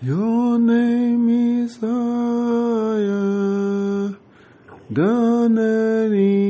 Your name is higher than any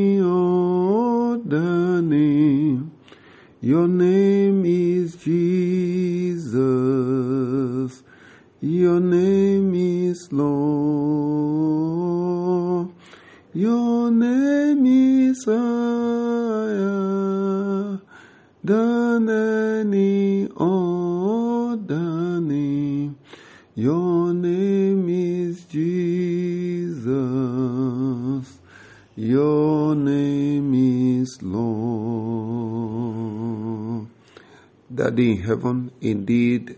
That in heaven, indeed,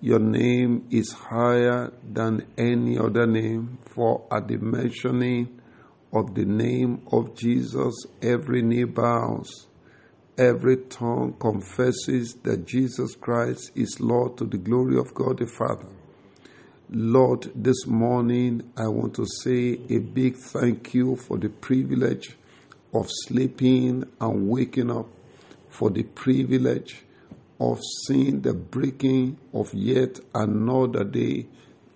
your name is higher than any other name, for at the mentioning of the name of Jesus, every knee bows, every tongue confesses that Jesus Christ is Lord to the glory of God the Father. Lord, this morning I want to say a big thank you for the privilege of sleeping and waking up, for the privilege of seeing the breaking of yet another day.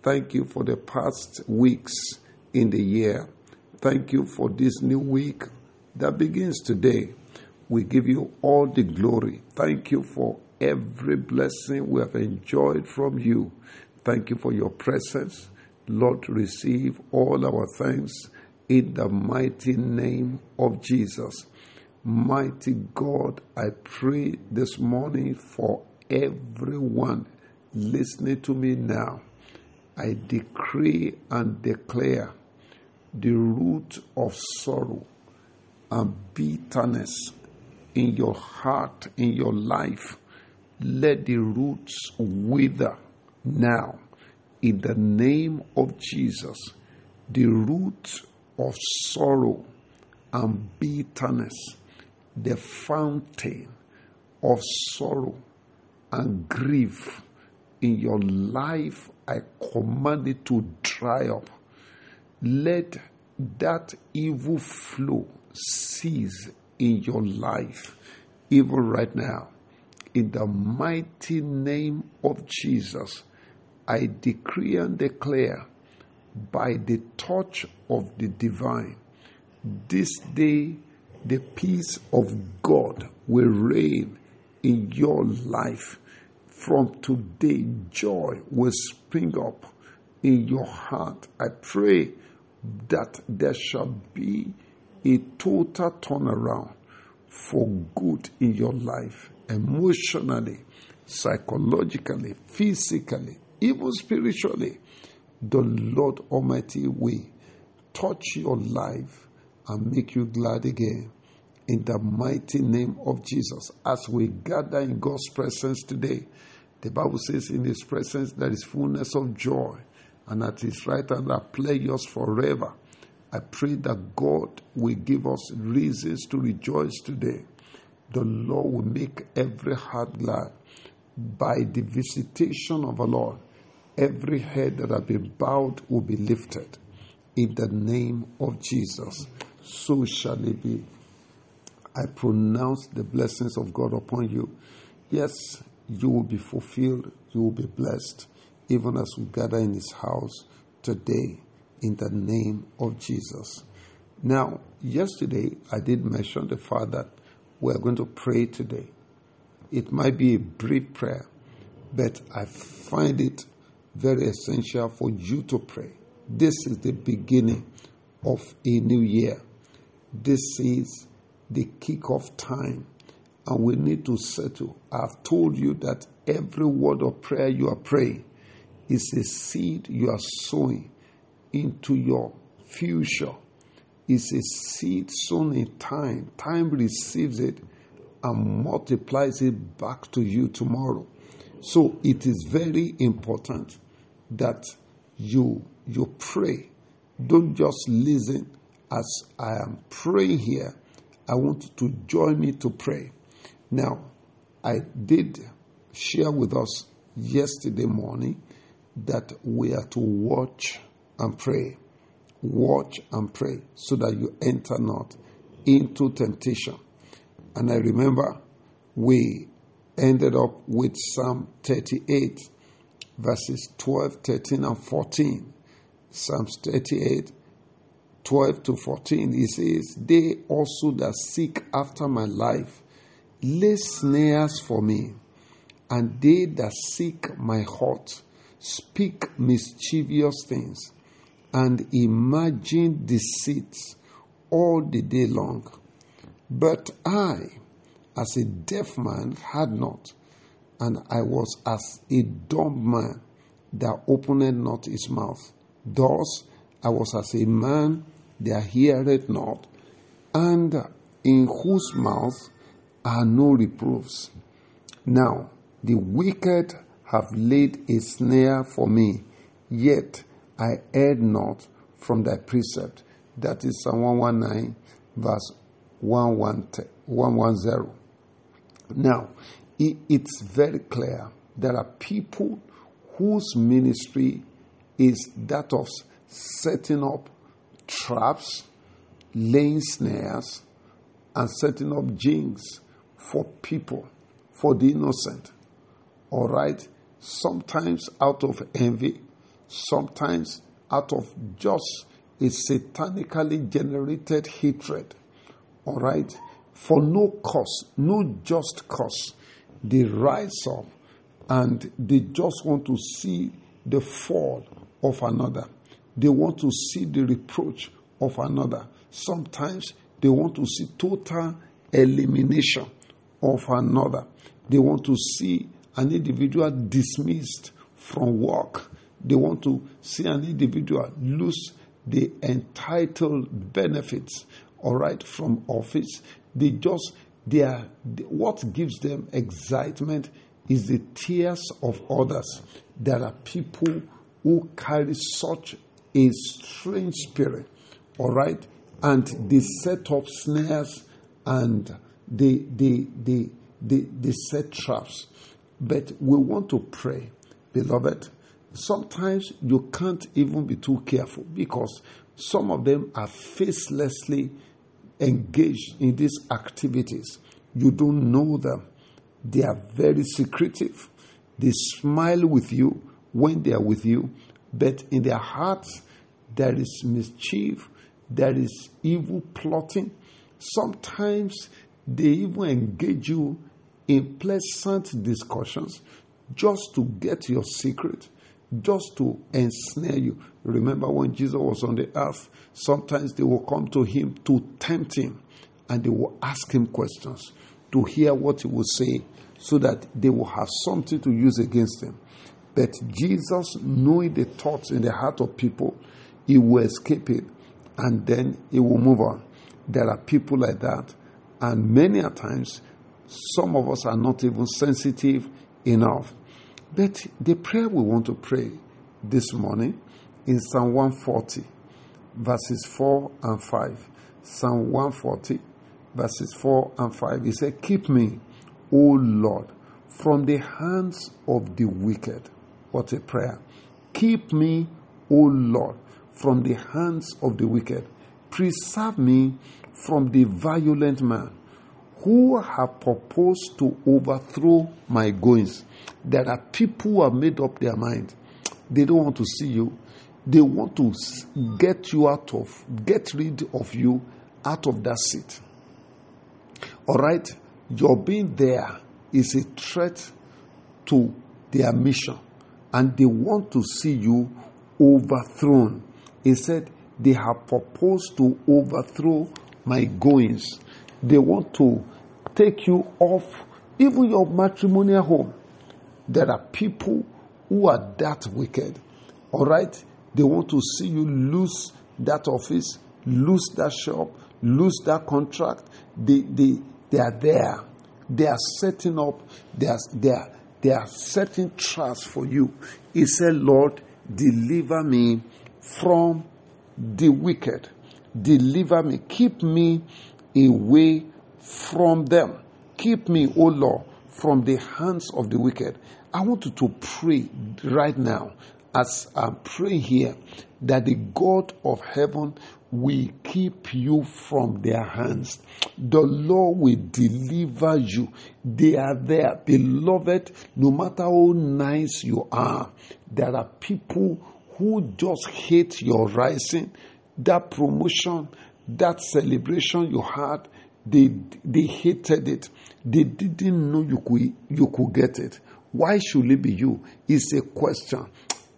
Thank you for the past weeks in the year. Thank you for this new week that begins today. We give you all the glory. Thank you for every blessing we have enjoyed from you. Thank you for your presence. Lord, receive all our thanks in the mighty name of Jesus. Mighty God, I pray this morning for everyone listening to me now. I decree and declare the root of sorrow and bitterness in your heart, in your life. Let the roots wither now in the name of Jesus. The root of sorrow and bitterness the fountain of sorrow and grief in your life, I command it to dry up. Let that evil flow cease in your life, even right now. In the mighty name of Jesus, I decree and declare by the touch of the divine, this day the peace of God will reign in your life. From today, joy will spring up in your heart. I pray that there shall be a total turnaround for good in your life, emotionally, psychologically, physically, even spiritually. The Lord Almighty will touch your life and make you glad again. In the mighty name of Jesus, as we gather in God's presence today, the Bible says, In His presence there is fullness of joy, and at His right hand are pleasures forever. I pray that God will give us reasons to rejoice today. The Lord will make every heart glad. By the visitation of the Lord, every head that has been bowed will be lifted. In the name of Jesus so shall it be. I pronounce the blessings of God upon you. Yes, you will be fulfilled, you will be blessed, even as we gather in His house today in the name of Jesus. Now, yesterday I did mention the fact that we are going to pray today. It might be a brief prayer, but I find it very essential for you to pray. This is the beginning of a new year. This is the kickoff time, and we need to settle. I've told you that every word of prayer you are praying is a seed you are sowing into your future. It's a seed sown in time. Time receives it and multiplies it back to you tomorrow. So it is very important that you you pray. Don't just listen as I am praying here, I want you to join me to pray. Now, I did share with us yesterday morning that we are to watch and pray. Watch and pray so that you enter not into temptation. And I remember we ended up with Psalm 38 verses 12, 13, and 14. Psalms 38, 12 to 14. He says, They also that seek after my life lay snares for me, and they that seek my heart speak mischievous things and imagine deceits all the day long. But I, as a deaf man, had not, and I was as a dumb man that opened not his mouth. Thus I was as a man that heareth not, and in whose mouth are no reproofs. Now the wicked have laid a snare for me, yet I erred not from thy precept. That is Psalm 119, verse 110. Now, it's very clear there are people whose ministry is that of setting up traps, laying snares, and setting up jinx for people, for the innocent. All right? Sometimes out of envy, sometimes out of just a satanically generated hatred. All right? For no cause, no just cause, they rise up and they just want to see the fall of another. They want to see the reproach of another. Sometimes they want to see total elimination of another. They want to see an individual dismissed from work. They want to see an individual lose the entitled benefits, all right, from office. They just, they are, what gives them excitement is the tears of others. There are people who carry such a strange spirit, all right, and they set up snares and they, they, they, they, they set traps. But we want to pray, beloved. Sometimes you can't even be too careful because some of them are facelessly engaged in these activities. You don't know them. They are very secretive. They smile with you when they are with you, but in their hearts there is mischief, there is evil plotting. Sometimes they even engage you in pleasant discussions just to get your secret, just to ensnare you. Remember when Jesus was on the earth, sometimes they will come to him to tempt him and they will ask him questions to hear what he will say so that they will have something to use against him. But Jesus, knowing the thoughts in the heart of people, he will escape it and then he will move on. There are people like that, and many a times some of us are not even sensitive enough. But the prayer we want to pray this morning in Psalm 140, verses 4 and 5. Psalm 140, verses 4 and 5. He said, Keep me, O Lord, from the hands of the wicked. What a prayer. Keep me, O Lord, from the hands of the wicked. Preserve me from the violent man who have proposed to overthrow my goings. There are people who have made up their mind. They don't want to see you. They want to get you out of, get rid of you out of that seat. All right? Your being there is a threat to their mission. And they want to see you overthrown. He said, they have proposed to overthrow my goings. They want to take you off even your matrimonial home. There are people who are that wicked. All right? They want to see you lose that office, lose that shop, lose that contract. They, they, they are there. They are setting up, they are, they are, they are setting traps for you. He said, Lord, deliver me from the wicked. Deliver me. Keep me away from them. Keep me, O Lord, from the hands of the wicked. I want you to pray right now as I'm praying here that the God of heaven will keep you from their hands. The Lord will deliver you. They are there. Beloved, no matter how nice you are, there are people who just hate your rising, that promotion, that celebration you had. They, they hated it. They didn't know you could, you could get it. Why should it be you? It's a question.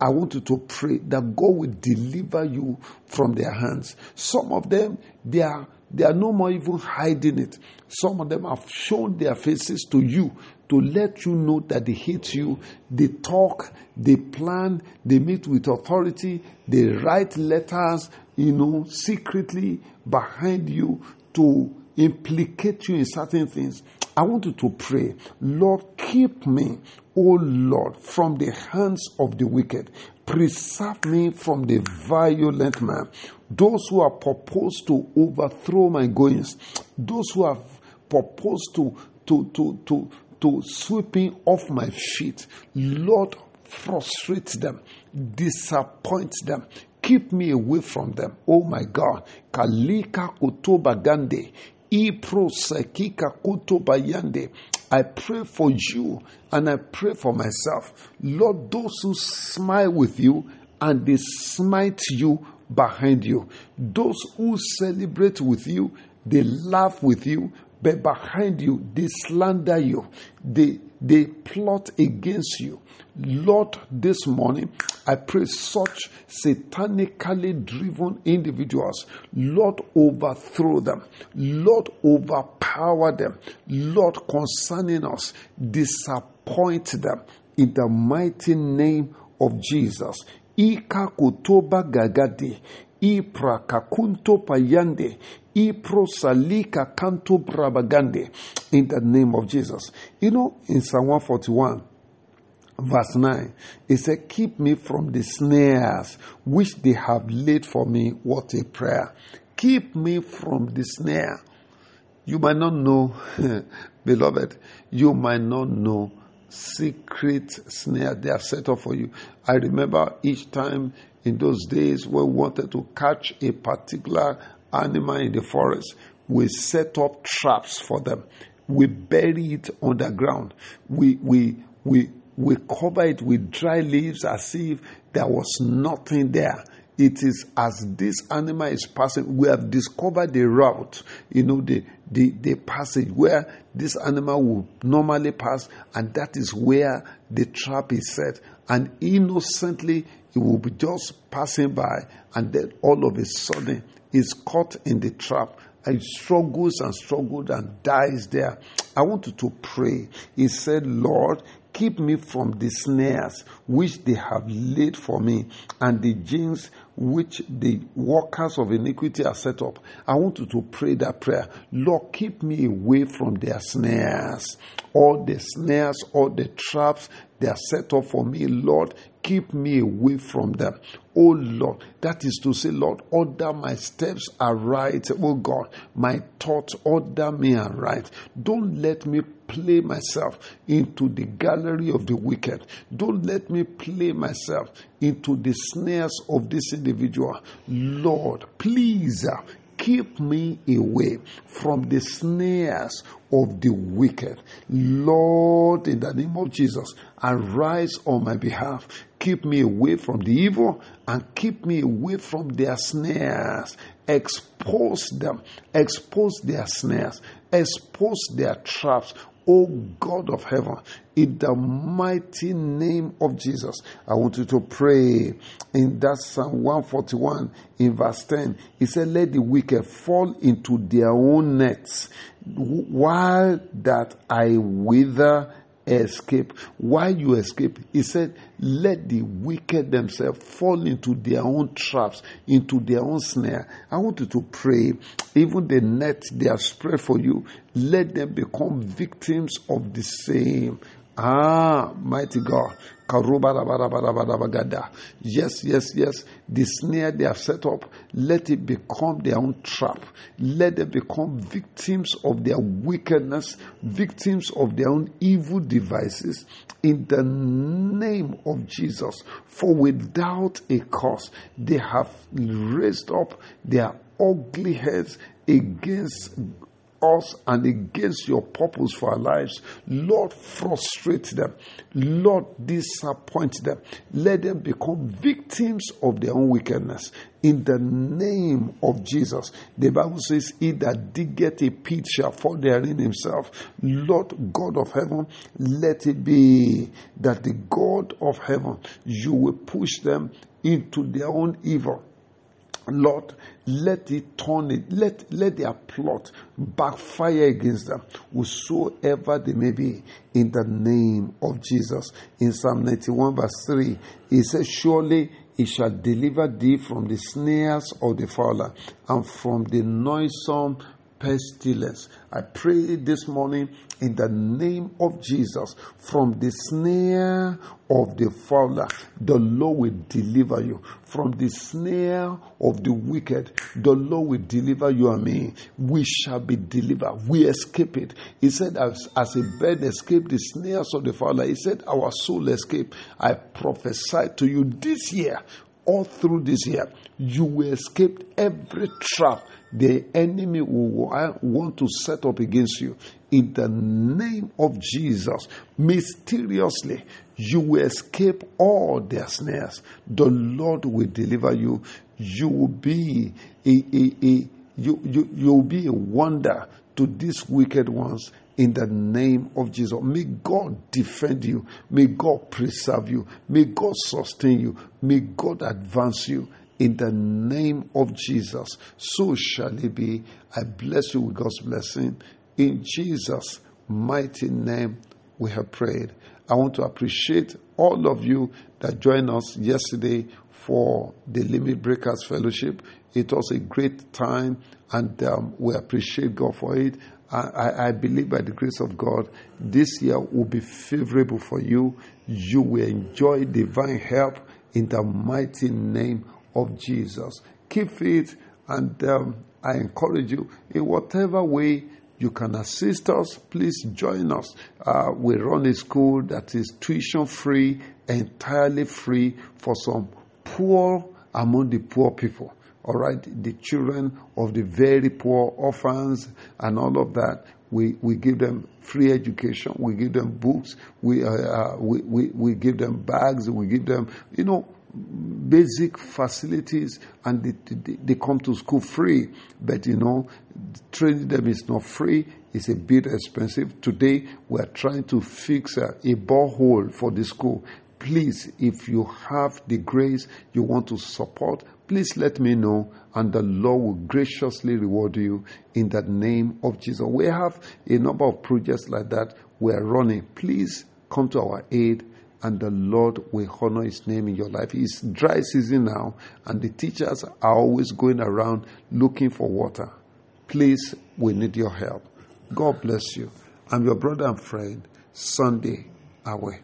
I want you to pray that God will deliver you from their hands. Some of them, they are, they are no more even hiding it. Some of them have shown their faces to you to let you know that they hate you. They talk, they plan, they meet with authority, they write letters, you know, secretly behind you to implicate you in certain things. I want you to pray, Lord, keep me, O Lord, from the hands of the wicked. Preserve me from the violent man. Those who are proposed to overthrow my goings, those who have proposed to, to, to, to, to sweep me off my feet, Lord, frustrate them, disappoint them, keep me away from them. Oh my God. Kalika kutoba gande. I pray for you and I pray for myself. Lord, those who smile with you and they smite you behind you, those who celebrate with you, they laugh with you, but behind you, they slander you, they, they plot against you. Lord, this morning, I pray such satanically driven individuals, Lord, overthrow them. Lord, overpower them. Lord, concerning us, disappoint them in the mighty name of Jesus. Ika kutoba gagadi, ipra kakunto payande, ipro salika brabagande, in the name of Jesus. You know, in Psalm 141, verse 9 it said keep me from the snares which they have laid for me. What a prayer. Keep me from the snare. You might not know beloved you might not know secret snare they have set up for you. I remember each time in those days when we wanted to catch a particular animal in the forest we set up traps for them we bury it underground we we we we cover it with dry leaves as if there was nothing there. It is as this animal is passing, we have discovered the route, you know, the, the, the passage where this animal will normally pass, and that is where the trap is set. And innocently, it will be just passing by, and then all of a sudden, is caught in the trap and struggles and struggles and dies there. I want you to pray. He said, Lord, Keep me from the snares which they have laid for me and the gins which the workers of iniquity are set up. I want you to pray that prayer. Lord, keep me away from their snares. All the snares, all the traps they are set up for me, Lord, keep me away from them. Oh Lord, that is to say, Lord, order my steps aright. Oh God, my thoughts, order me aright. Don't let me play myself into the gallery of the wicked. Don't let me play myself into the snares of this individual. Lord, please uh, keep me away from the snares of the wicked. Lord, in the name of Jesus, arise on my behalf. Keep me away from the evil and keep me away from their snares. Expose them, expose their snares, expose their traps. O God of heaven, in the mighty name of Jesus, I want you to pray in that Psalm 141 in verse 10. He said, Let the wicked fall into their own nets, while that I wither escape. Why you escape? He said, Let the wicked themselves fall into their own traps, into their own snare. I want you to pray, even the net they have spread for you, let them become victims of the same. Ah, mighty God. Yes, yes, yes. The snare they have set up, let it become their own trap. Let them become victims of their wickedness, victims of their own evil devices in the name of Jesus. For without a cause, they have raised up their ugly heads against us and against your purpose for our lives. Lord, frustrate them. Lord, disappoint them. Let them become victims of their own wickedness. In the name of Jesus. The Bible says, He that diggeth a pit shall fall therein himself. Lord God of heaven, let it be that the God of heaven, you will push them into their own evil Lord, let it turn it, let, let their plot backfire against them, whosoever they may be, in the name of Jesus. In Psalm 91, verse 3, he says, Surely he shall deliver thee from the snares of the fowler and from the noisome pestilence. I pray this morning in the name of Jesus from the snare of the fowler, the Lord will deliver you. From the snare of the wicked, the Lord will deliver you and me. We shall be delivered. We escape it. He said, as, as a bird escaped the snares of the fowler, he said, Our soul escaped. I prophesy to you this year, all through this year, you will escape every trap the enemy will want to set up against you. In the name of Jesus, mysteriously, you will escape all their snares. The Lord will deliver you. You will be a, a, a you, you, you will be a wonder to these wicked ones in the name of Jesus. May God defend you. May God preserve you. May God sustain you. May God advance you in the name of Jesus. So shall it be. I bless you with God's blessing. In Jesus' mighty name, we have prayed. I want to appreciate all of you that joined us yesterday for the Limit Breakers Fellowship. It was a great time, and um, we appreciate God for it. I, I, believe by the grace of God, this year will be favorable for you. You will enjoy divine help in the mighty name of Jesus. Keep faith, and um, I encourage you in whatever way you can assist us, please join us. Uh, we run a school that is tuition free, entirely free for some poor among the poor people. All right, the children of the very poor, orphans, and all of that. We, we give them free education. We give them books. We, uh, uh, we, we, we give them bags. We give them, you know, basic facilities and they, they, they, come to school free. But you know, training them is not free, it's a bit expensive. Today, we're trying to fix a, a borehole for the school. Please, if you have the grace you want to support, please let me know and the Lord will graciously reward you in the name of Jesus. We have a number of projects like that we're running. Please come to our aid and the Lord will honor his name in your life. It's dry season now, and the teachers are always going around looking for water. Please, we need your help. God bless you. I'm your brother and friend, Sunday Awe.